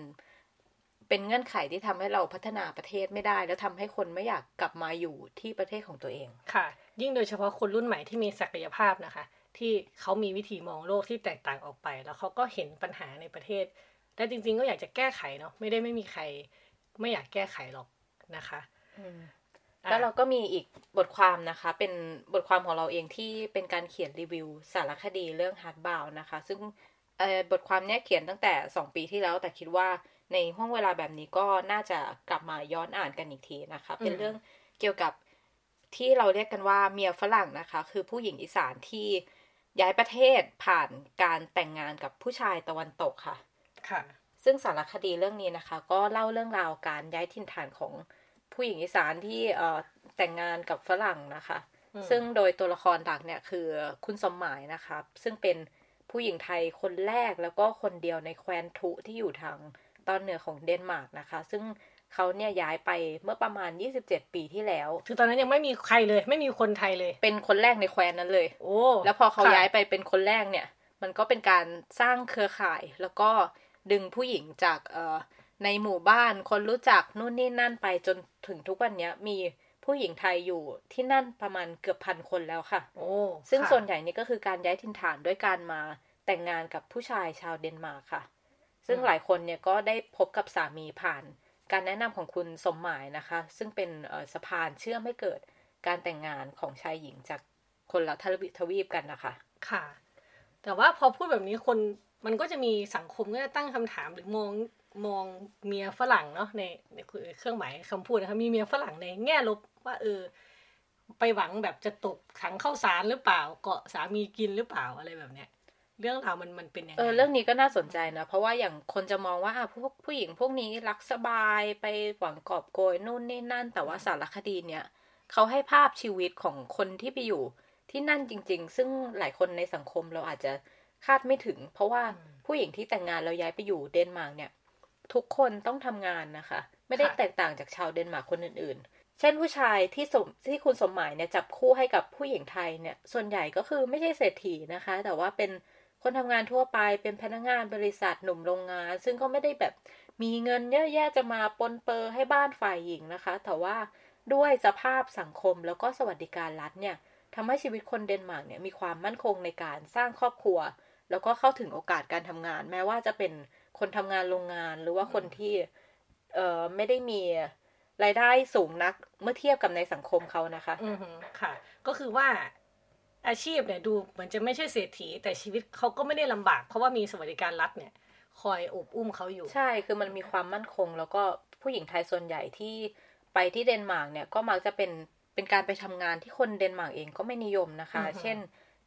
เป็นเงื่อนไขที่ทำให้เราพัฒนาประเทศไม่ได้ แล้วทำให้คนไม่อยากกลับมาอยู่ที่ประเทศของตัวเองค่ะ ยิ่งโดยเฉพาะคนรุ่นใหม่ที่มีศักยภาพนะคะ ที่เขามีวิธีมองโลกที่แตกต่างออกไป แล้วเขาก็เห็นปัญหาในประเทศ และจริง ๆ ก็อยากจะแก้ไขเนาะไม่ได้ไม่มีใคร ไม่อยากแก้ไขหรอกนะคะแล้วเราก็มีอีกบทความนะคะ เป็นบทความของเราเองที่เป็นการเขียนรีวิว สารคดีเรื่อง Heartbound นะคะ ซึ่งบทความนี้เขียนตั้งแต่ 2 ปีที่แล้ว แต่คิดว่าในห้วงเวลาแบบนี้ก็น่าจะกลับมาย้อนอ่านกันอีกทีนะคะ เป็นเรื่องเกี่ยวกับที่เราเรียกกันว่าเมียฝรั่งนะคะ คือผู้หญิงอีสานที่ ย้ายประเทศผ่านการแต่งงานกับผู้ชายตะวันตกค่ะ ค่ะ ซึ่งสารคดีเรื่องนี้นะคะ ก็เล่าเรื่องราวการย้ายถิ่นฐานของผู้หญิงอีสานที่เอ่อแต่งงานกับฝรั่งนะคะ ซึ่งโดยตัวละครหลักเนี่ยคือคุณสมหมายนะคะ ซึ่งเป็นผู้หญิงไทยคนแรกแล้วก็คนเดียวในแคว้นทุที่อยู่ทางตอนเหนือของเดนมาร์กนะคะ ซึ่ง เขาเนี่ยย้ายไปเมื่อประมาณ 27 ปีที่แล้ว คือตอนนั้นยังไม่มีใครเลย ไม่มีคนไทยเลย เป็นคนแรกในแคว้นนั้นเลย โอ้ แล้วพอเขาย้ายไปเป็นคนแรกเนี่ย มันก็เป็นการสร้างเครือข่าย แล้วก็ดึงผู้หญิงจากเอ่อในหมู่บ้านคนรู้จักนู่นนี่นั่นไปจนถึงทุกวันนี้มีผู้หญิงไทยอยู่ที่นั่นประมาณเกือบพันคนแล้วค่ะ โอ้ ซึ่งส่วนใหญ่นี่ก็คือการย้ายถิ่นฐานด้วยการมาแต่งงานกับผู้ชายชาวเดนมาร์กค่ะ ซึ่งหลายคนเนี่ยก็ได้พบกับสามีผ่าน การแนะนำของคุณสมหมายนะคะ ซึ่งเป็นสะพานเชื่อมให้เกิดการแต่งงานของชายหญิงจากคนละทวีปกันนะคะ ค่ะ แต่ว่าพอพูดแบบนี้คนมันก็จะมีสังคมก็จะตั้งคำถามหรือมองมองเมียฝรั่งเนาะในในเครื่องหมายคำพูดนะคะมีเมียฝรั่งในแง่ลบว่าเออ ไปหวังแบบจะตกขังเข้าสารหรือเปล่า เกาะสามีกินหรือเปล่าอะไรแบบเนี้ย เรื่องราวมันมันเป็นยังไงเออเรื่องนี้ก็น่าสนใจนะ เพราะว่าอย่างคนจะมองว่าพวกผู้หญิงพวกนี้รักสบายไปหวังกอบโกยนู่นนี่นั่น แต่ว่าสารคดีเนี่ยเขาให้ภาพชีวิตของคนที่ไปอยู่ที่นั่นจริง ๆ ซึ่งหลายคนในสังคมเราอาจจะคาดไม่ถึง เพราะว่าผู้หญิงที่แต่งงานแล้วย้ายไปอยู่เดนมาร์กเนี่ย ทุกคนต้องทำงานนะคะ ไม่ได้แตกต่างจากชาวเดนมาร์กคนอื่นๆ เช่นผู้ชายที่สมที่คุณสมหมายเนี่ยจับคู่ให้กับผู้หญิงไทยเนี่ย ส่วนใหญ่ก็คือไม่ใช่เศรษฐีนะคะ แต่ว่าเป็น คนทำงานทั่วไปเป็นพนักงานบริษัทหนุ่มโรงงาน ซึ่งก็ไม่ได้แบบมีเงินเยอะแยะจะมาปรนเปรอให้บ้านฝ่ายหญิงนะคะ แต่ว่าด้วยสภาพสังคมแล้วก็สวัสดิการรัฐเนี่ยทำให้ชีวิตคนเดนมาร์กเนี่ยมีความมั่นคงในการสร้างครอบครัว แล้วก็เข้าถึงโอกาสการทำงาน แม้ว่าจะเป็นคนทำงานโรงงานหรือว่าคนที่เอ่อไม่ได้มีรายได้สูงนักเมื่อเทียบกับในสังคมเขานะคะ อือค่ะ ก็คือว่า อาชีพเนี่ยดูเหมือนจะไม่ใช่เศรษฐี แต่ชีวิตเขาก็ไม่ได้ลำบาก เพราะว่ามีสวัสดิการรัฐเนี่ย คอยโอบอุ้มเขาอยู่ ใช่คือมันมีความมั่นคง แล้วก็ผู้หญิงไทยส่วนใหญ่ที่ไปที่เดนมาร์กเนี่ยก็มักจะเป็นเป็นการไปทำงานที่คนเดนมาร์กเองก็ไม่นิยมนะคะ เช่น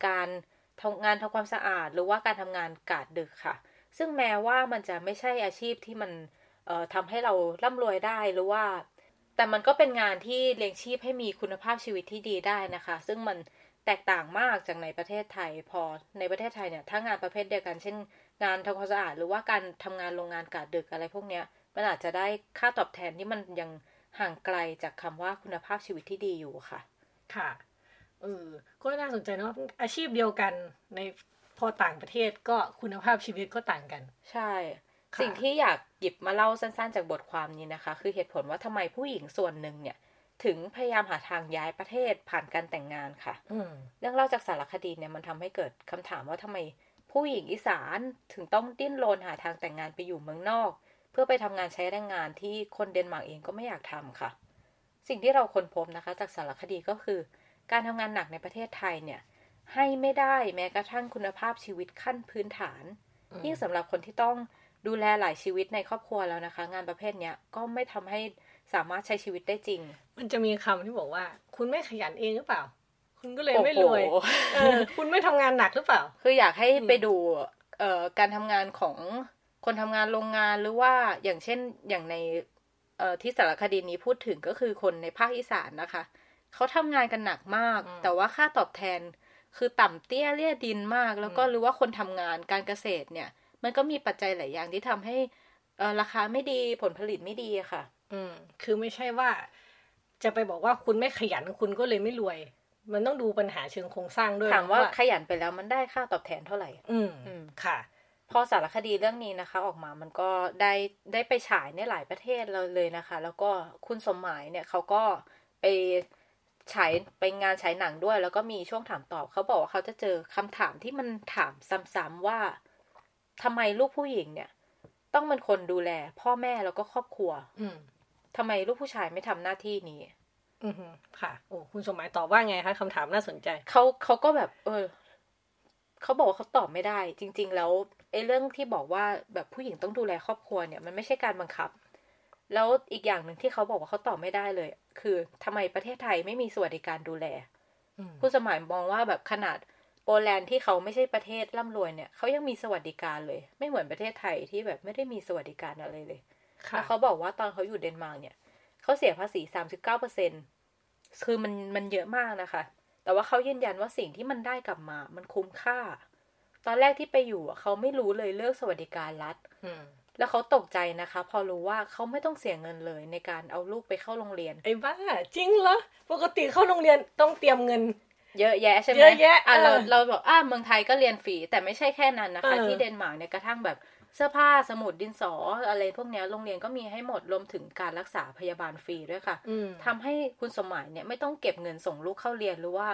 การทำงานทำความสะอาด หรือว่าการทำงานกาดดึกค่ะ ซึ่งแม้ว่ามันจะไม่ใช่อาชีพที่มันเอ่อทำให้เราร่ำรวยได้หรือว่า แต่มันก็เป็นงานที่เลี้ยงชีพให้มีคุณภาพชีวิตที่ดีได้นะคะ ซึ่งมัน แตกต่างมากจากในประเทศไทย พอในประเทศไทยเนี่ยถ้างานประเภทเดียวกันเช่น งานทำความสะอาดหรือว่าการทำงานโรงงานกาดดึกอะไรพวกเนี้ยมันอาจจะได้ค่าตอบแทนที่มันยังห่างไกลจากคำว่าคุณภาพชีวิตที่ดีอยู่ค่ะ ค่ะเออก็น่าสนใจเนาะอาชีพเดียวกันในพอต่างประเทศก็คุณภาพชีวิตก็ต่างกัน ใช่ สิ่งที่อยากหยิบมาเล่าสั้นๆ จากบทความนี้นะคะ คือเหตุผลว่าทำไมผู้หญิงส่วนหนึ่งเนี่ย ถึงพยายามหาทางย้ายประเทศผ่านการแต่งงานค่ะอืมเรื่องเล่าจากสารคดีเนี่ยมันทำให้เกิดคำถามว่าทำไมผู้หญิงอีสานถึงต้องดิ้นรนหาทางแต่งงานไปอยู่เมืองนอก เพื่อไปทำงานใช้แรงงานที่คนเดนมาร์กเองก็ไม่อยากทำค่ะ สิ่งที่เราค้นพบนะคะ จากสารคดีก็คือ การทำงานหนักในประเทศไทยเนี่ย ให้ไม่ได้แม้กระทั่งคุณภาพชีวิตขั้นพื้นฐานยิ่งสำหรับคนที่ต้องดูแลหลายชีวิตในครอบครัวแล้วนะคะ งานประเภทเนี้ยก็ไม่ทำให้ สามารถใช้ชีวิตได้จริง มันจะมีคำที่บอกว่า คุณไม่ขยันเองหรือเปล่า คุณก็เลยไม่รวยโอ้โหเออคุณไม่ทำงานหนักหรือเปล่า คืออยากให้ไปดูเอ่อการทำงานของคนทำงานโรงงานหรือว่าอย่างเช่นอย่างในเอ่อที่สารคดีนี้พูดถึงก็คือคนในภาคอีสานนะคะ เขาทำงานกันหนักมากอืมแต่ว่าค่าตอบแทนคือต่ำเตี้ยเลี่ยดินมาก แล้วก็อืมรู้ว่าคนทำงานการเกษตรเนี่ย มันก็มีปัจจัยหลายอย่างที่ทำให้เอ่อราคาไม่ดีผลผลิตไม่ดีอะค่ะ อืม คือไม่ใช่ว่า จะไปบอกว่าคุณไม่ขยันคุณก็เลยไม่รวย มันต้องดูปัญหาเชิงโครงสร้างด้วยถามว่าขยันไปแล้วมันได้ค่าตอบแทนเท่าไหร่ อืมอืมค่ะ พอสารคดีเรื่องนี้นะคะ ออกมามันก็ได้ได้ไปฉายในหลายประเทศเราเลยนะคะ แล้วก็คุณสมหมายเนี่ยเขาก็ไปฉายไปงานฉายหนังด้วย แล้วก็มีช่วงถามตอบเขาบอกว่าเขาจะเจอคำถามที่มันถามซ้ำๆว่าทำไมลูกผู้หญิงเนี่ย ต้องเป็นคนดูแล พ่อแม่แล้วก็ครอบครัว อืม ทำไมลูกผู้ชายไม่ทำหน้าที่นี้ อืมค่ะ โอ้คุณสมหมายตอบว่าไงคะคำถามน่าสนใจเขาเขาก็แบบ เออเขาบอกว่าเขาตอบไม่ได้ จริง ๆ แล้วไอ้เรื่องที่บอกว่าแบบผู้หญิงต้องดูแลครอบครัวเนี่ย มันไม่ใช่การบังคับ แล้วอีกอย่างหนึ่งที่เขาบอกว่าเขาตอบไม่ได้เลย คือทำไมประเทศไทยไม่มีสวัสดิการดูแลอืมคุณสมหมายมองว่าแบบขนาดโปแลนด์ที่เขาไม่ใช่ประเทศร่ำรวยเนี่ยเขายังมีสวัสดิการเลย ไม่เหมือนประเทศไทยที่แบบไม่ได้มีสวัสดิการอะไรเลยค่ะ แล้วเขาบอกว่าตอนเขาอยู่เดนมาร์กเนี่ยเขาเสียภาษีสามสิบเก้าเปอร์เซ็นต์คือมันมันเยอะมากนะคะ แต่ว่าเขายืนยันว่าสิ่งที่มันได้กลับมา มันคุ้มค่า ตอนแรกที่ไปอยู่อะเขาไม่รู้เลยเรื่องสวัสดิการรัฐอืมแล้วเขาตกใจนะคะ พอรู้ว่าเขาไม่ต้องเสียเงินเลยในการเอาลูกไปเข้าโรงเรียนไอ้บ้าจริงเหรอปกติเข้าโรงเรียนต้องเตรียมเงิน เยอะแยะใช่ไหมเยอะแยะอะเราเออเราบอกอะเมืองไทยก็เรียนฟรีแต่ไม่ใช่แค่นั้นนะคะเออที่เดนมาร์กเนี่ยกระทั่งแบบ เสื้อผ้าสมุดดินสออะไรพวกเนี้ยโรงเรียนก็มีให้หมดรวมถึงการรักษาพยาบาลฟรีด้วยค่ะอืมทำให้คุณสมหมายเนี่ยไม่ต้องเก็บเงินส่งลูกเข้าเรียนหรือว่า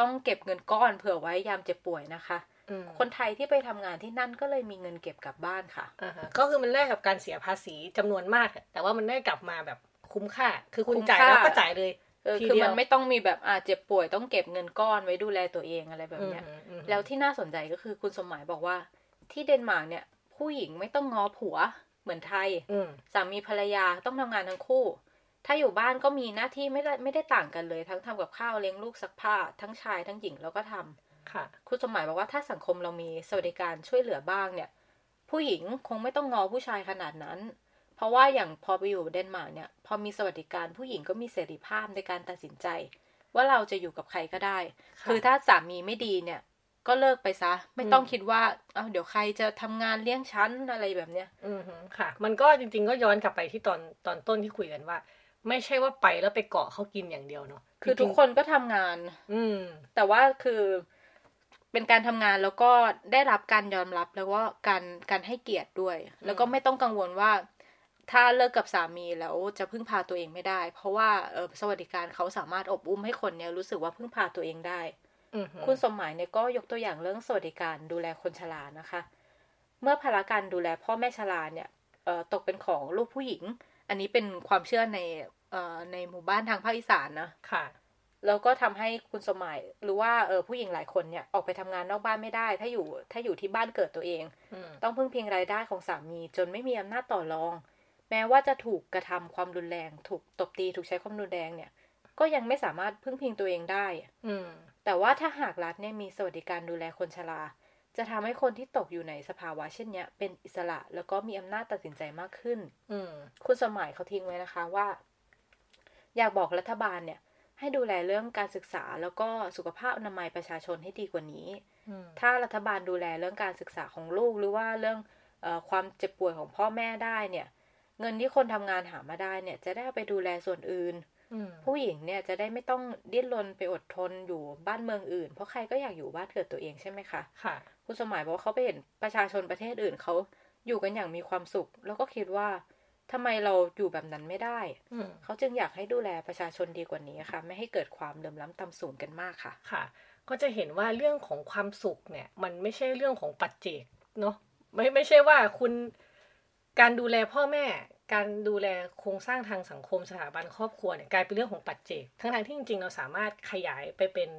ต้องเก็บเงินก้อนเผื่อไว้ยามเจ็บป่วยนะคะอืมคนไทยที่ไปทำงานที่นั่นก็เลยมีเงินเก็บกลับบ้านค่ะอ่าฮะก็คือมันแลกกับการเสียภาษีจำนวนมากอะแต่ว่ามันได้กลับมาแบบคุ้มค่า คือคุณคุ้มจ่ายค่าแล้วก็จ่ายเลยเออทีคือเดียวมันไม่ต้องมีแบบอาเจ็บป่วยต้องเก็บเงินก้อนไว้ดูแลตัวเองอะไรแบบเนี้ยอืมอืมแล้วที่น่าสนใจก็คือคุณสมหมายบอกว่าที่เดนมาร์กเนี่ย ผู้หญิงไม่ต้องง้อผัวเหมือนไทยอืมสามีภรรยาต้องทำงานทั้งคู่ ถ้าอยู่บ้านก็มีหน้าที่ไม่ได้ไม่ได้ต่างกันเลย ทั้งทำกับข้าวเลี้ยงลูกซักผ้า ทั้งชายทั้งหญิงแล้วก็ทำค่ะคุณสมหมายบอกว่าถ้าสังคมเรามีสวัสดิการช่วยเหลือบ้างเนี่ย ผู้หญิงคงไม่ต้องงอผู้ชายขนาดนั้น เพราะว่าอย่างพอไปอยู่เดนมาร์กเนี่ย พอมีสวัสดิการผู้หญิงก็มีเสรีภาพในการตัดสินใจ ว่าเราจะอยู่กับใครก็ได้ค่ะคือถ้าสามีไม่ดีเนี่ย ก็เลิกไปซะ ไม่ต้องคิดว่า เอาเดี๋ยวใครจะทำงานเลี้ยงฉันอะไรแบบเนี้ย อืมฮึค่ะ มันก็จริง ๆ ก็ย้อนกลับไปที่ตอนตอนต้นที่คุยกันว่า ไม่ใช่ว่าไปแล้วไปเกาะเขากินอย่างเดียวเนาะคือจทุริกงๆคนก็ทำงาน อืม แต่ว่าคือเป็นการทำงานแล้วก็ได้รับการยอมรับแล้วว่าการการให้เกียรติด้วย แล้วก็ไม่ต้องกังวลว่า ถ้าเลิกกับสามีแล้วจะพึ่งพาตัวเองไม่ได้ เพราะว่าเออสวัสดิการเขาสามารถอบอุ้มให้คนเนี่ยรู้สึกว่าพึ่งพาตัวเองได้อืมฮึ คุณสมหมายเนี่ยก็ยกตัวอย่างเรื่องสวัสดิการดูแลคนชรานะคะ เมื่อภาระการดูแลพ่อแม่ชราเนี่ยเอ่อตกเป็นของลูกผู้หญิง อันนี้เป็นความเชื่อในเอ่อในหมู่บ้านทางภาคอีสานนะค่ะแล้วก็ทำให้คุณสมหมายหรือว่าเออผู้หญิงหลายคนเนี่ยออกไปทำงานนอกบ้านไม่ได้ ถ้าอยู่ถ้าอยู่ที่บ้านเกิดตัวเองอืมต้องพึ่งพิงรายได้ของสามีจนไม่มีอำนาจต่อรอง แม้ว่าจะถูกกระทำความรุนแรง ถูกตบตีถูกใช้ความรุนแรงเนี่ย ก็ยังไม่สามารถพึ่งพิงตัวเองได้ อืม แต่ว่าถ้าหากรัฐเนี่ยมีสวัสดิการดูแลคนชรา จะทำให้คนที่ตกอยู่ในสภาวะเช่นเนี้ยเป็นอิสระแล้วก็มีอำนาจตัดสินใจมากขึ้น อืมคุณสมหมายเขาทิ้งไว้นะคะว่า อยากบอกรัฐบาลเนี่ย ให้ดูแลเรื่องการศึกษาแล้วก็สุขภาพอนามัยประชาชนให้ดีกว่านี้อืมถ้ารัฐบาลดูแลเรื่องการศึกษาของลูกหรือว่าเรื่องเออความเจ็บป่วยของพ่อแม่ได้เนี่ย เงินที่คนทำงานหามาได้เนี่ย จะได้เอาไปดูแลส่วนอื่นอืม ผู้หญิงเนี่ยจะได้ไม่ต้องดิ้นรนไปอดทนอยู่บ้านเมืองอื่น เพราะใครก็อยากอยู่บ้านเกิดตัวเองใช่ไหมคะค่ะคุณสมหมายบอกว่าเขาไปเห็นประชาชนประเทศอื่นเขาอยู่กันอย่างมีความสุข แล้วก็คิดว่าทำไมเราอยู่แบบนั้นไม่ได้อืมเขาจึงอยากให้ดูแลประชาชนดีกว่านี้ค่ะ ไม่ให้เกิดความเหลื่อมล้ำต่ำสูงกันมากค่ะ ค่ะ ก็จะเห็นว่าเรื่องของความสุขเนี่ย มันไม่ใช่เรื่องของปัจเจกเนาะไม่ไม่ใช่ว่าคุณการดูแลพ่อแม่ การดูแลโครงสร้างทางสังคมสถาบันครอบครัวเนี่ยกลายเป็นเรื่องของปัจเจก ทั้งทางๆที่จริงๆเราสามารถขยายไปเป็น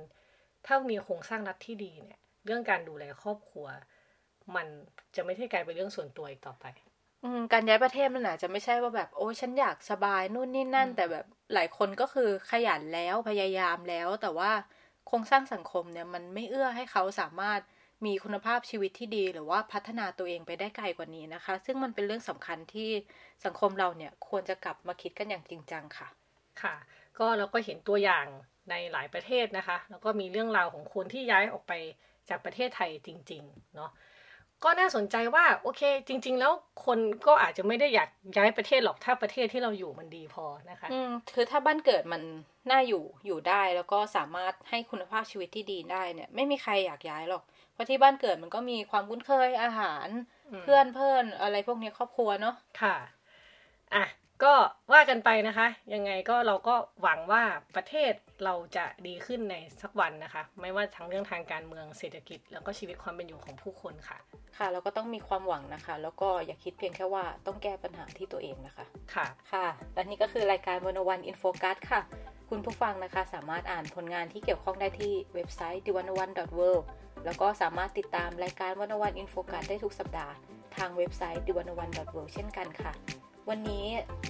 ถ้ามีโครงสร้างรัฐที่ดีเนี่ย เรื่องการดูแลครอบครัว มันจะไม่ใช่กลายเป็นเรื่องส่วนตัวอีกต่อไปการย้ายประเทศมันอาจจะไม่ใช่ว่าแบบโอ้ยฉันอยากสบายนู่นนี่นั่น แต่แบบหลายคนก็คือขยันแล้วพยายามแล้ว แต่ว่าโครงสร้างสังคมเนี่ยมันไม่เอื้อให้เขาสามารถ มีคุณภาพชีวิตที่ดี หรือว่าพัฒนาตัวเองไปได้ไกลกว่านี้นะคะ ซึ่งมันเป็นเรื่องสำคัญที่สังคมเราเนี่ยควรจะกลับมาคิดกันอย่างจริงจังค่ะ ค่ะ ก็เราก็เห็นตัวอย่างในหลายประเทศนะคะ แล้วก็มีเรื่องราวของคนที่ย้ายออกไปจากประเทศไทยจริง ๆ เนาะก็น่าสนใจว่าโอเค จริง ๆ แล้วคนก็อาจจะไม่ได้อยากย้ายประเทศหรอกถ้าประเทศที่เราอยู่มันดีพอนะคะอืมคือถ้าบ้านเกิดมันน่าอยู่อยู่ได้แล้วก็สามารถให้คุณภาพชีวิตที่ดีได้เนี่ย ไม่มีใครอยากย้ายหรอก เพราะที่บ้านเกิดมันก็มีความคุ้นเคยอาหารอืมเพื่อนเพื่อนอะไรพวกนี้ครอบครัวเนาะค่ะอะก็ว่ากันไปนะคะ ยังไงก็เราก็หวังว่าประเทศเราจะดีขึ้นในสักวันนะคะ ไม่ว่าทั้งเรื่องทางการเมืองเศรษฐกิจ แล้วก็ชีวิตความเป็นอยู่ของผู้คนค่ะ ค่ะเราก็ต้องมีความหวังนะคะ แล้วก็อย่าคิดเพียงแค่ว่าต้องแก้ปัญหาที่ตัวเองนะคะค่ะค่ะและนี่ก็คือรายการ 101 In Focus ค่ะ คุณผู้ฟังนะคะสามารถอ่านผลงานที่เกี่ยวข้องได้ที่เว็บไซต์ the 101 world แล้วก็สามารถติดตามรายการ 101 In Focus ได้ทุกสัปดาห์ ทางเว็บไซต์ the 101 world เช่นกันค่ะ วันนี้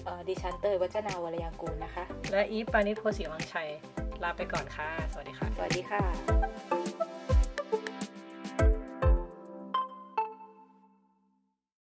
เอ่อดิฉันเตย วจนาวรรลยางกูร นะคะ และอีฟปาณิส โพธิ์ศรีวังชัย ลาไปก่อนค่ะ สวัสดีค่ะ สวัสดีค่ะ